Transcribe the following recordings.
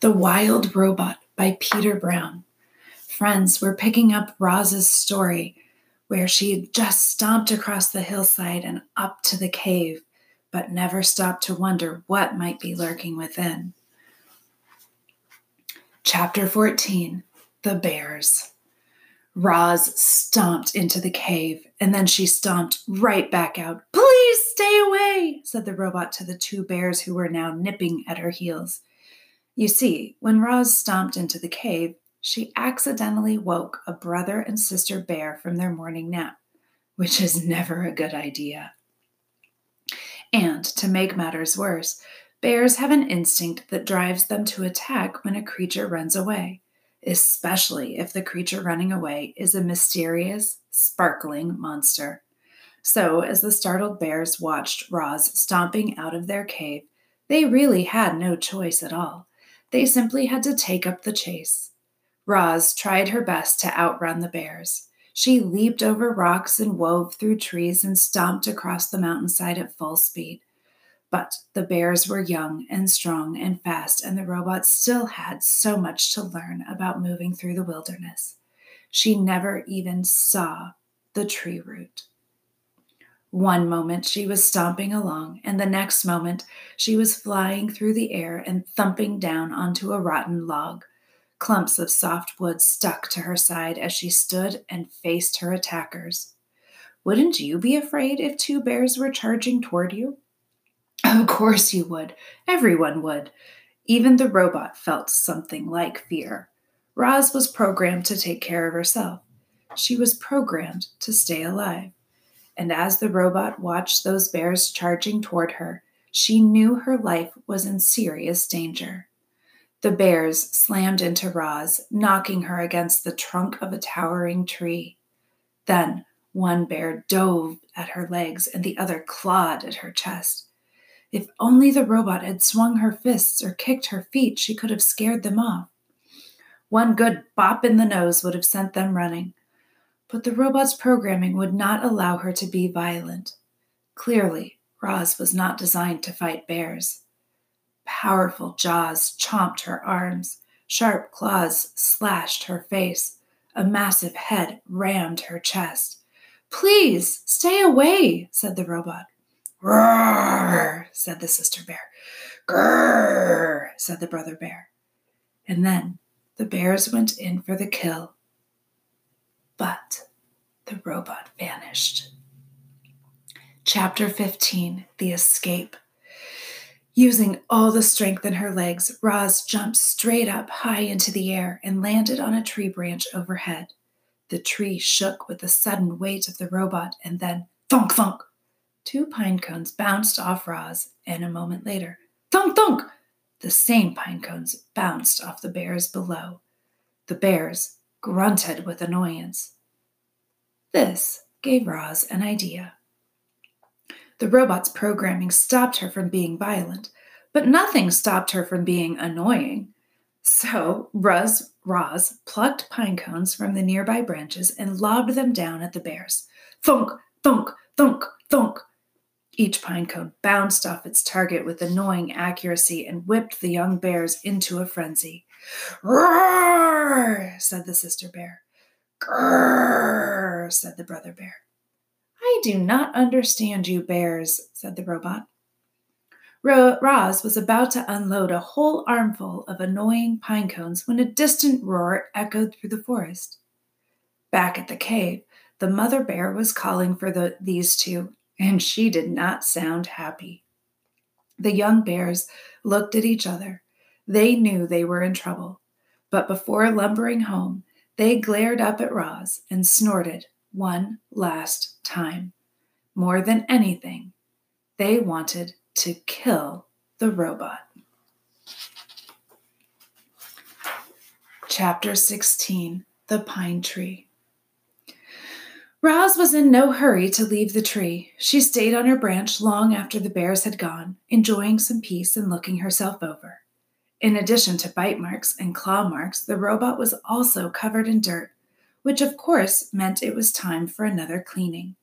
The Wild Robot by Peter Brown. Friends, we're picking up Roz's story where she had just stomped across the hillside and up to the cave, but never stopped to wonder what might be lurking within. Chapter 14 The Bears. Roz stomped into the cave and then she stomped right back out. Please stay away, said the robot to the two bears who were now nipping at her heels. You see, when Roz stomped into the cave, she accidentally woke a brother and sister bear from their morning nap, which is never a good idea. And to make matters worse, bears have an instinct that drives them to attack when a creature runs away, especially if the creature running away is a mysterious, sparkling monster. So, as the startled bears watched Roz stomping out of their cave, they really had no choice at all. They simply had to take up the chase. Roz tried her best to outrun the bears. She leaped over rocks and wove through trees and stomped across the mountainside at full speed. But the bears were young and strong and fast, and the robot still had so much to learn about moving through the wilderness. She never even saw the tree root. One moment she was stomping along, and the next moment she was flying through the air and thumping down onto a rotten log. Clumps of soft wood stuck to her side as she stood and faced her attackers. Wouldn't you be afraid if two bears were charging toward you? Of course you would. Everyone would. Even the robot felt something like fear. Roz was programmed to take care of herself. She was programmed to stay alive and as the robot watched those bears charging toward her, she knew her life was in serious danger. The bears slammed into Roz, knocking her against the trunk of a towering tree. Then one bear dove at her legs and the other clawed at her chest. If only the robot had swung her fists or kicked her feet, she could have scared them off. One good bop in the nose would have sent them running but the robot's programming would not allow her to be violent. Clearly, Roz was not designed to fight bears. Powerful jaws chomped her arms, sharp claws slashed her face, a massive head rammed her chest. Please, stay away, said the robot. Roar, said the sister bear. Grrr, said the brother bear. And then the bears went in for the kill but the robot vanished. Chapter 15 The Escape. Using all the strength in her legs, Roz jumped straight up high into the air and landed on a tree branch overhead. The tree shook with the sudden weight of the robot, and then thunk thunk. Two pine cones bounced off Roz, and a moment later, thunk thunk, the same pine cones bounced off the bears below. The bears, grunted with annoyance. This gave Roz an idea. The robot's programming stopped her from being violent, but nothing stopped her from being annoying. So Roz, Roz plucked pine cones from the nearby branches and lobbed them down at the bears. Thunk, thunk, thunk, thunk. Each pine cone bounced off its target with annoying accuracy and whipped the young bears into a frenzy. Roar! said the sister bear. Grrr, said the brother bear. I do not understand you bears, said the robot. Ro- Roz was about to unload a whole armful of annoying pine cones when a distant roar echoed through the forest. Back at the cave, the mother bear was calling for the, these two, and she did not sound happy. The young bears looked at each other. They knew they were in trouble, but before lumbering home, they glared up at Roz and snorted one last time. More than anything, they wanted to kill the robot. Chapter 16 The Pine Tree. Roz was in no hurry to leave the tree. She stayed on her branch long after the bears had gone, enjoying some peace and looking herself over. In addition to bite marks and claw marks, the robot was also covered in dirt, which of course meant it was time for another cleaning.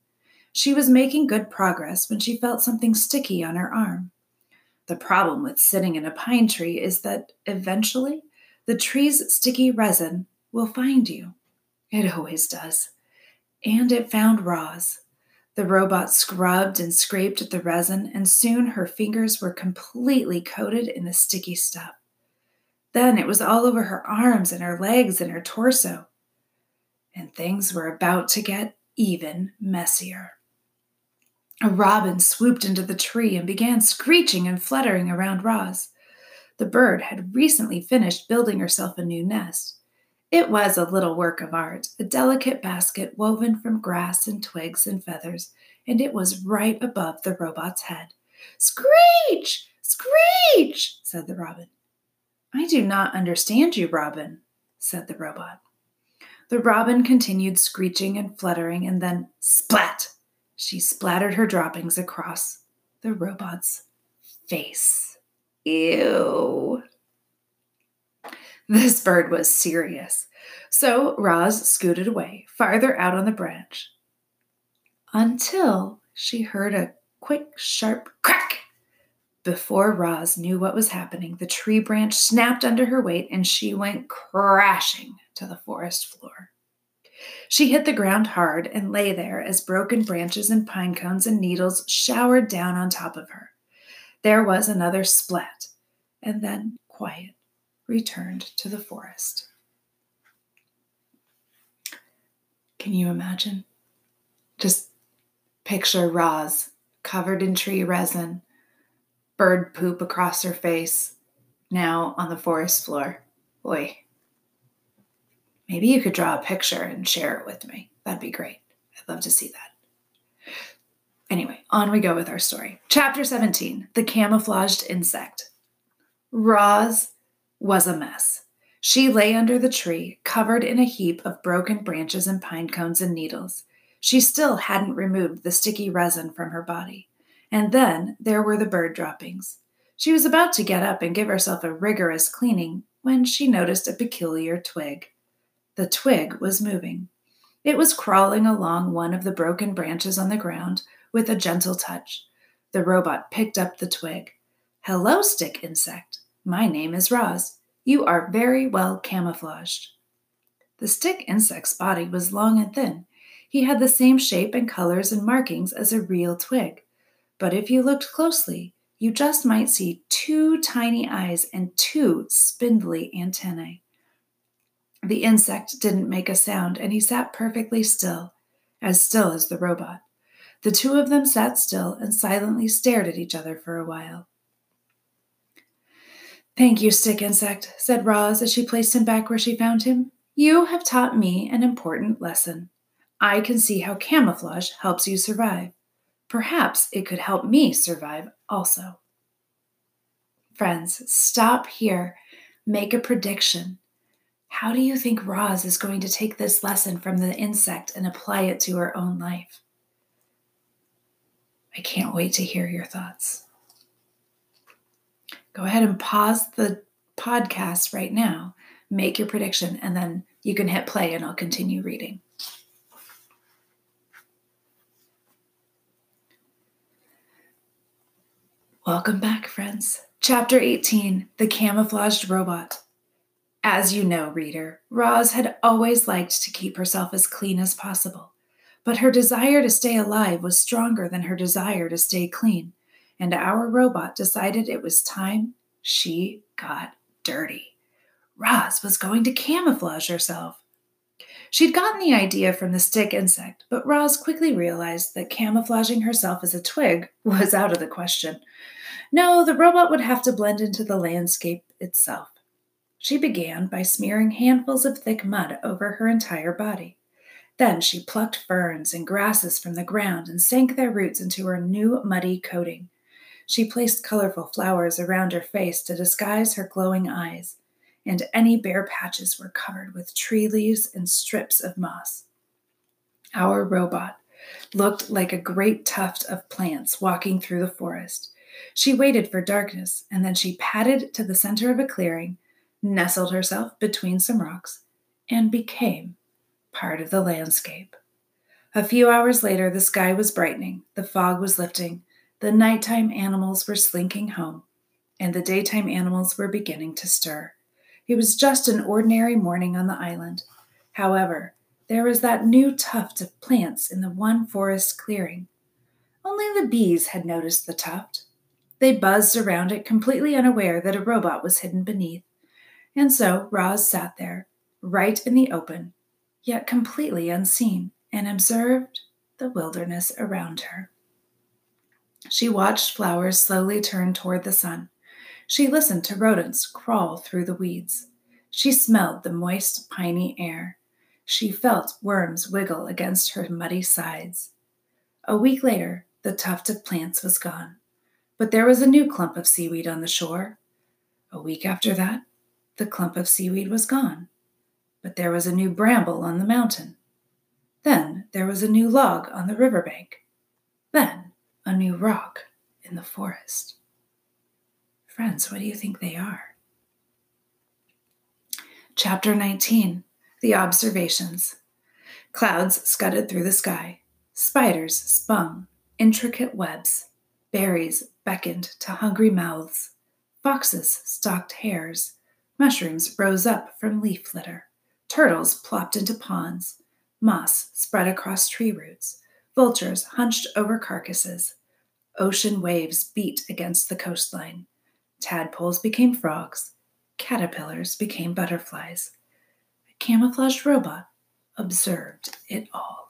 She was making good progress when she felt something sticky on her arm. The problem with sitting in a pine tree is that eventually the tree's sticky resin will find you. It always does. And it found Roz. The robot scrubbed and scraped at the resin, and soon her fingers were completely coated in the sticky stuff. Then it was all over her arms and her legs and her torso. And things were about to get even messier. A robin swooped into the tree and began screeching and fluttering around Roz. The bird had recently finished building herself a new nest. It was a little work of art, a delicate basket woven from grass and twigs and feathers, and it was right above the robot's head. Screech! Screech! said the robin. I do not understand you, Robin, said the robot. The robin continued screeching and fluttering, and then splat! She splattered her droppings across the robot's face. Ew. This bird was serious. So Roz scooted away, farther out on the branch, until she heard a quick, sharp crack before Roz knew what was happening, the tree branch snapped under her weight and she went crashing to the forest floor. She hit the ground hard and lay there as broken branches and pine cones and needles showered down on top of her. There was another splat, and then quiet returned to the forest. Can you imagine? Just picture Roz covered in tree resin bird poop across her face, now on the forest floor. Boy, maybe you could draw a picture and share it with me. That'd be great. I'd love to see that. Anyway, on we go with our story. Chapter 17 The Camouflaged Insect. Roz was a mess. She lay under the tree, covered in a heap of broken branches and pine cones and needles. She still hadn't removed the sticky resin from her body. And then there were the bird droppings. She was about to get up and give herself a rigorous cleaning when she noticed a peculiar twig. The twig was moving. It was crawling along one of the broken branches on the ground with a gentle touch. The robot picked up the twig. Hello, stick insect. My name is Roz. You are very well camouflaged. The stick insect's body was long and thin. He had the same shape and colors and markings as a real twig. But if you looked closely, you just might see two tiny eyes and two spindly antennae. The insect didn't make a sound, and he sat perfectly still, as still as the robot. The two of them sat still and silently stared at each other for a while. Thank you, Stick Insect, said Roz as she placed him back where she found him. You have taught me an important lesson. I can see how camouflage helps you survive. Perhaps it could help me survive also. Friends, stop here. Make a prediction. How do you think Roz is going to take this lesson from the insect and apply it to her own life? I can't wait to hear your thoughts. Go ahead and pause the podcast right now, make your prediction, and then you can hit play and I'll continue reading. Welcome back, friends. Chapter 18 The Camouflaged Robot. As you know, reader, Roz had always liked to keep herself as clean as possible, but her desire to stay alive was stronger than her desire to stay clean, and our robot decided it was time she got dirty. Roz was going to camouflage herself. She'd gotten the idea from the stick insect, but Roz quickly realized that camouflaging herself as a twig was out of the question. No, the robot would have to blend into the landscape itself. She began by smearing handfuls of thick mud over her entire body. Then she plucked ferns and grasses from the ground and sank their roots into her new muddy coating. She placed colorful flowers around her face to disguise her glowing eyes, and any bare patches were covered with tree leaves and strips of moss. Our robot looked like a great tuft of plants walking through the forest. She waited for darkness, and then she padded to the center of a clearing, nestled herself between some rocks, and became part of the landscape. A few hours later, the sky was brightening, the fog was lifting, the nighttime animals were slinking home, and the daytime animals were beginning to stir. It was just an ordinary morning on the island. However, there was that new tuft of plants in the one forest clearing. Only the bees had noticed the tuft. They buzzed around it, completely unaware that a robot was hidden beneath. And so Roz sat there, right in the open, yet completely unseen, and observed the wilderness around her. She watched flowers slowly turn toward the sun. She listened to rodents crawl through the weeds. She smelled the moist, piney air. She felt worms wiggle against her muddy sides. A week later, the tuft of plants was gone, but there was a new clump of seaweed on the shore. A week after that, the clump of seaweed was gone, but there was a new bramble on the mountain. Then there was a new log on the river bank. Then a new rock in the forest. Friends, what do you think they are? Chapter 19 The Observations Clouds scudded through the sky. Spiders spun intricate webs. Berries beckoned to hungry mouths. Foxes stalked hares. Mushrooms rose up from leaf litter. Turtles plopped into ponds. Moss spread across tree roots. Vultures hunched over carcasses. Ocean waves beat against the coastline. Tadpoles became frogs. Caterpillars became butterflies. A camouflaged robot observed it all.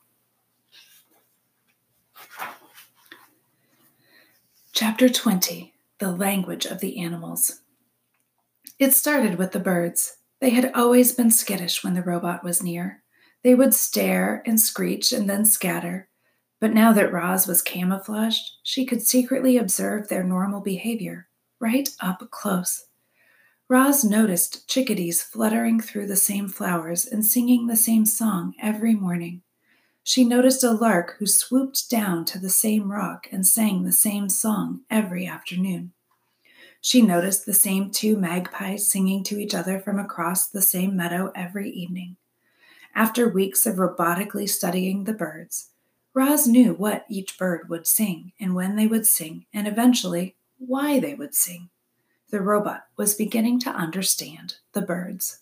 Chapter 20 The Language of the Animals. It started with the birds. They had always been skittish when the robot was near. They would stare and screech and then scatter. But now that Roz was camouflaged, she could secretly observe their normal behavior right up close. Roz noticed chickadees fluttering through the same flowers and singing the same song every morning. She noticed a lark who swooped down to the same rock and sang the same song every afternoon. She noticed the same two magpies singing to each other from across the same meadow every evening. After weeks of robotically studying the birds, Roz knew what each bird would sing and when they would sing, and eventually why they would sing. The robot was beginning to understand the birds.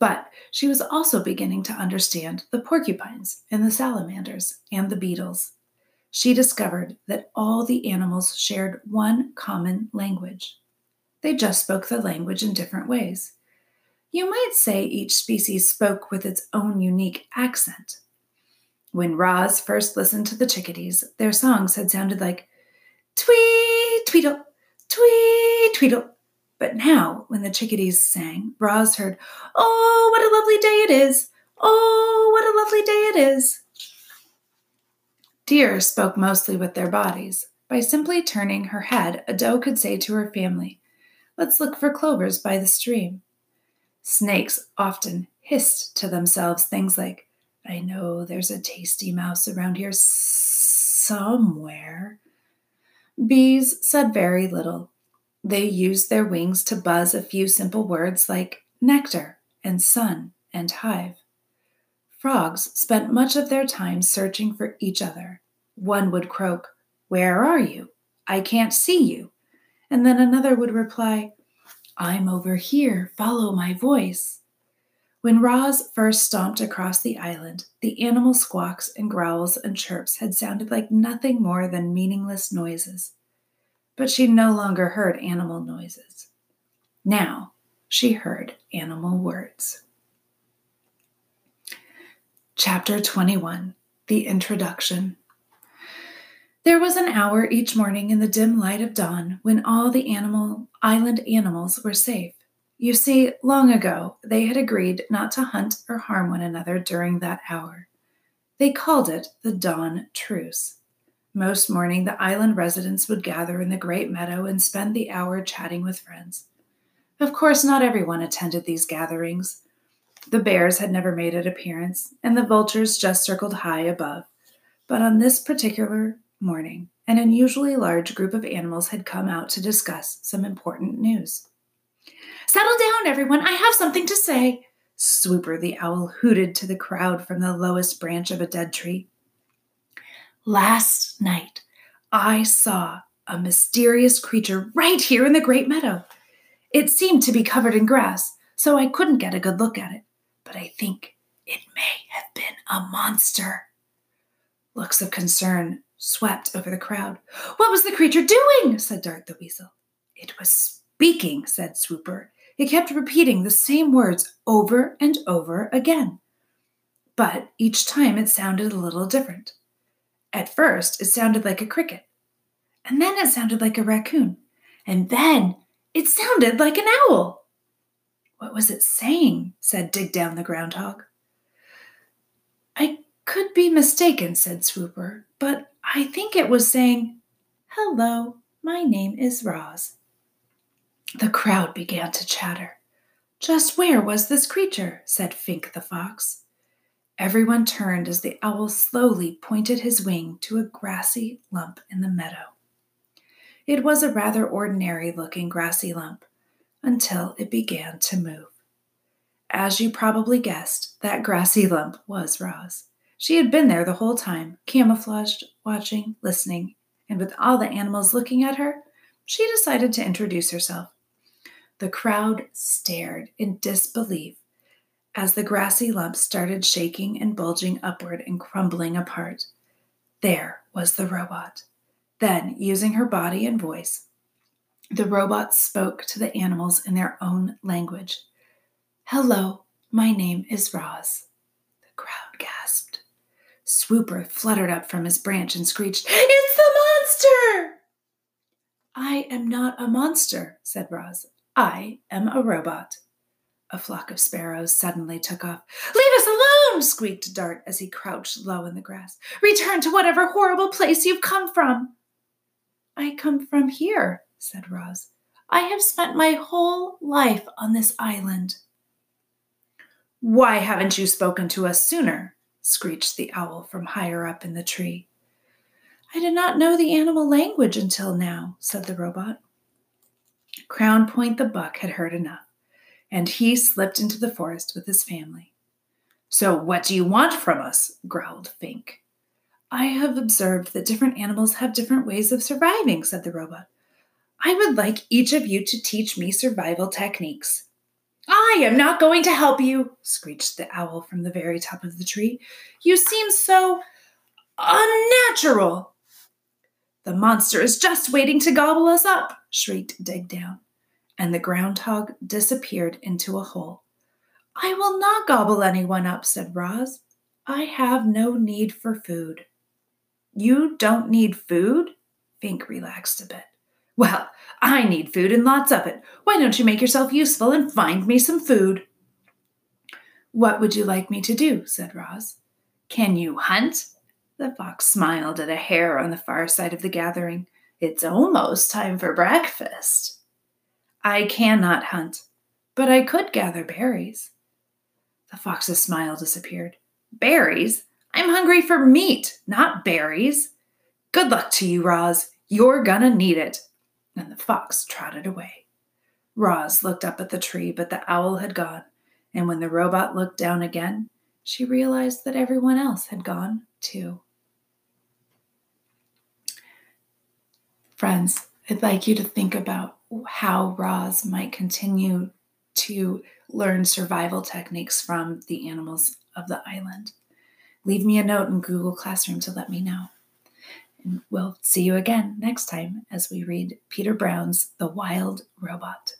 But she was also beginning to understand the porcupines and the salamanders and the beetles. She discovered that all the animals shared one common language. They just spoke the language in different ways. You might say each species spoke with its own unique accent. When Roz first listened to the chickadees, their songs had sounded like Tweet, tweedle, tweet, tweedle. But now, when the chickadees sang, Roz heard, Oh, what a lovely day it is! Oh, what a lovely day it is! Deer spoke mostly with their bodies. By simply turning her head, a doe could say to her family, Let's look for clovers by the stream. Snakes often hissed to themselves things like, I know there's a tasty mouse around here somewhere. Bees said very little. They used their wings to buzz a few simple words like nectar and sun and hive. Frogs spent much of their time searching for each other. One would croak, Where are you? I can't see you. And then another would reply, I'm over here, follow my voice. When Roz first stomped across the island, the animal squawks and growls and chirps had sounded like nothing more than meaningless noises. But she no longer heard animal noises. Now she heard animal words. Chapter 21 The Introduction There was an hour each morning in the dim light of dawn when all the animal island animals were safe. You see, long ago, they had agreed not to hunt or harm one another during that hour. They called it the Dawn Truce. Most morning, the island residents would gather in the great meadow and spend the hour chatting with friends. Of course, not everyone attended these gatherings. The bears had never made an appearance, and the vultures just circled high above. But on this particular morning, an unusually large group of animals had come out to discuss some important news. Settle down, everyone. I have something to say. Swooper the owl hooted to the crowd from the lowest branch of a dead tree. Last night, I saw a mysterious creature right here in the great meadow. It seemed to be covered in grass, so I couldn't get a good look at it, but I think it may have been a monster. Looks of concern swept over the crowd. What was the creature doing? said Dart the Weasel. It was speaking, said Swooper. It kept repeating the same words over and over again. But each time it sounded a little different. At first, it sounded like a cricket, and then it sounded like a raccoon, and then it sounded like an owl. What was it saying? said Dig Down the groundhog. I could be mistaken, said Swooper, but I think it was saying, Hello, my name is Roz. The crowd began to chatter. Just where was this creature? said Fink the fox. Everyone turned as the owl slowly pointed his wing to a grassy lump in the meadow. It was a rather ordinary looking grassy lump until it began to move. As you probably guessed, that grassy lump was Roz. She had been there the whole time, camouflaged, watching, listening, and with all the animals looking at her, she decided to introduce herself. The crowd stared in disbelief as the grassy lump started shaking and bulging upward and crumbling apart. There was the robot. Then, using her body and voice, the robot spoke to the animals in their own language. Hello, my name is Roz. The crowd gasped. Swooper fluttered up from his branch and screeched, It's the monster! I am not a monster, said Roz. I am a robot. A flock of sparrows suddenly took off. Leave us alone, squeaked Dart as he crouched low in the grass. Return to whatever horrible place you've come from. I come from here, said Roz. I have spent my whole life on this island. Why haven't you spoken to us sooner? screeched the owl from higher up in the tree. I did not know the animal language until now, said the robot. Crown Point the buck had heard enough and he slipped into the forest with his family. So, what do you want from us? growled Fink. I have observed that different animals have different ways of surviving, said the robot. I would like each of you to teach me survival techniques. I am not going to help you, screeched the owl from the very top of the tree. You seem so unnatural. The monster is just waiting to gobble us up, shrieked Dig Down and the groundhog disappeared into a hole. I will not gobble anyone up, said Roz. I have no need for food. You don't need food? Fink relaxed a bit. Well, I need food and lots of it. Why don't you make yourself useful and find me some food? What would you like me to do? said Roz. Can you hunt? The fox smiled at a hare on the far side of the gathering. It's almost time for breakfast. I cannot hunt, but I could gather berries. The fox's smile disappeared. Berries? I'm hungry for meat, not berries. Good luck to you, Roz. You're gonna need it. And the fox trotted away. Roz looked up at the tree, but the owl had gone. And when the robot looked down again, she realized that everyone else had gone too. Friends, I'd like you to think about how Roz might continue to learn survival techniques from the animals of the island. Leave me a note in Google Classroom to let me know. And we'll see you again next time as we read Peter Brown's The Wild Robot.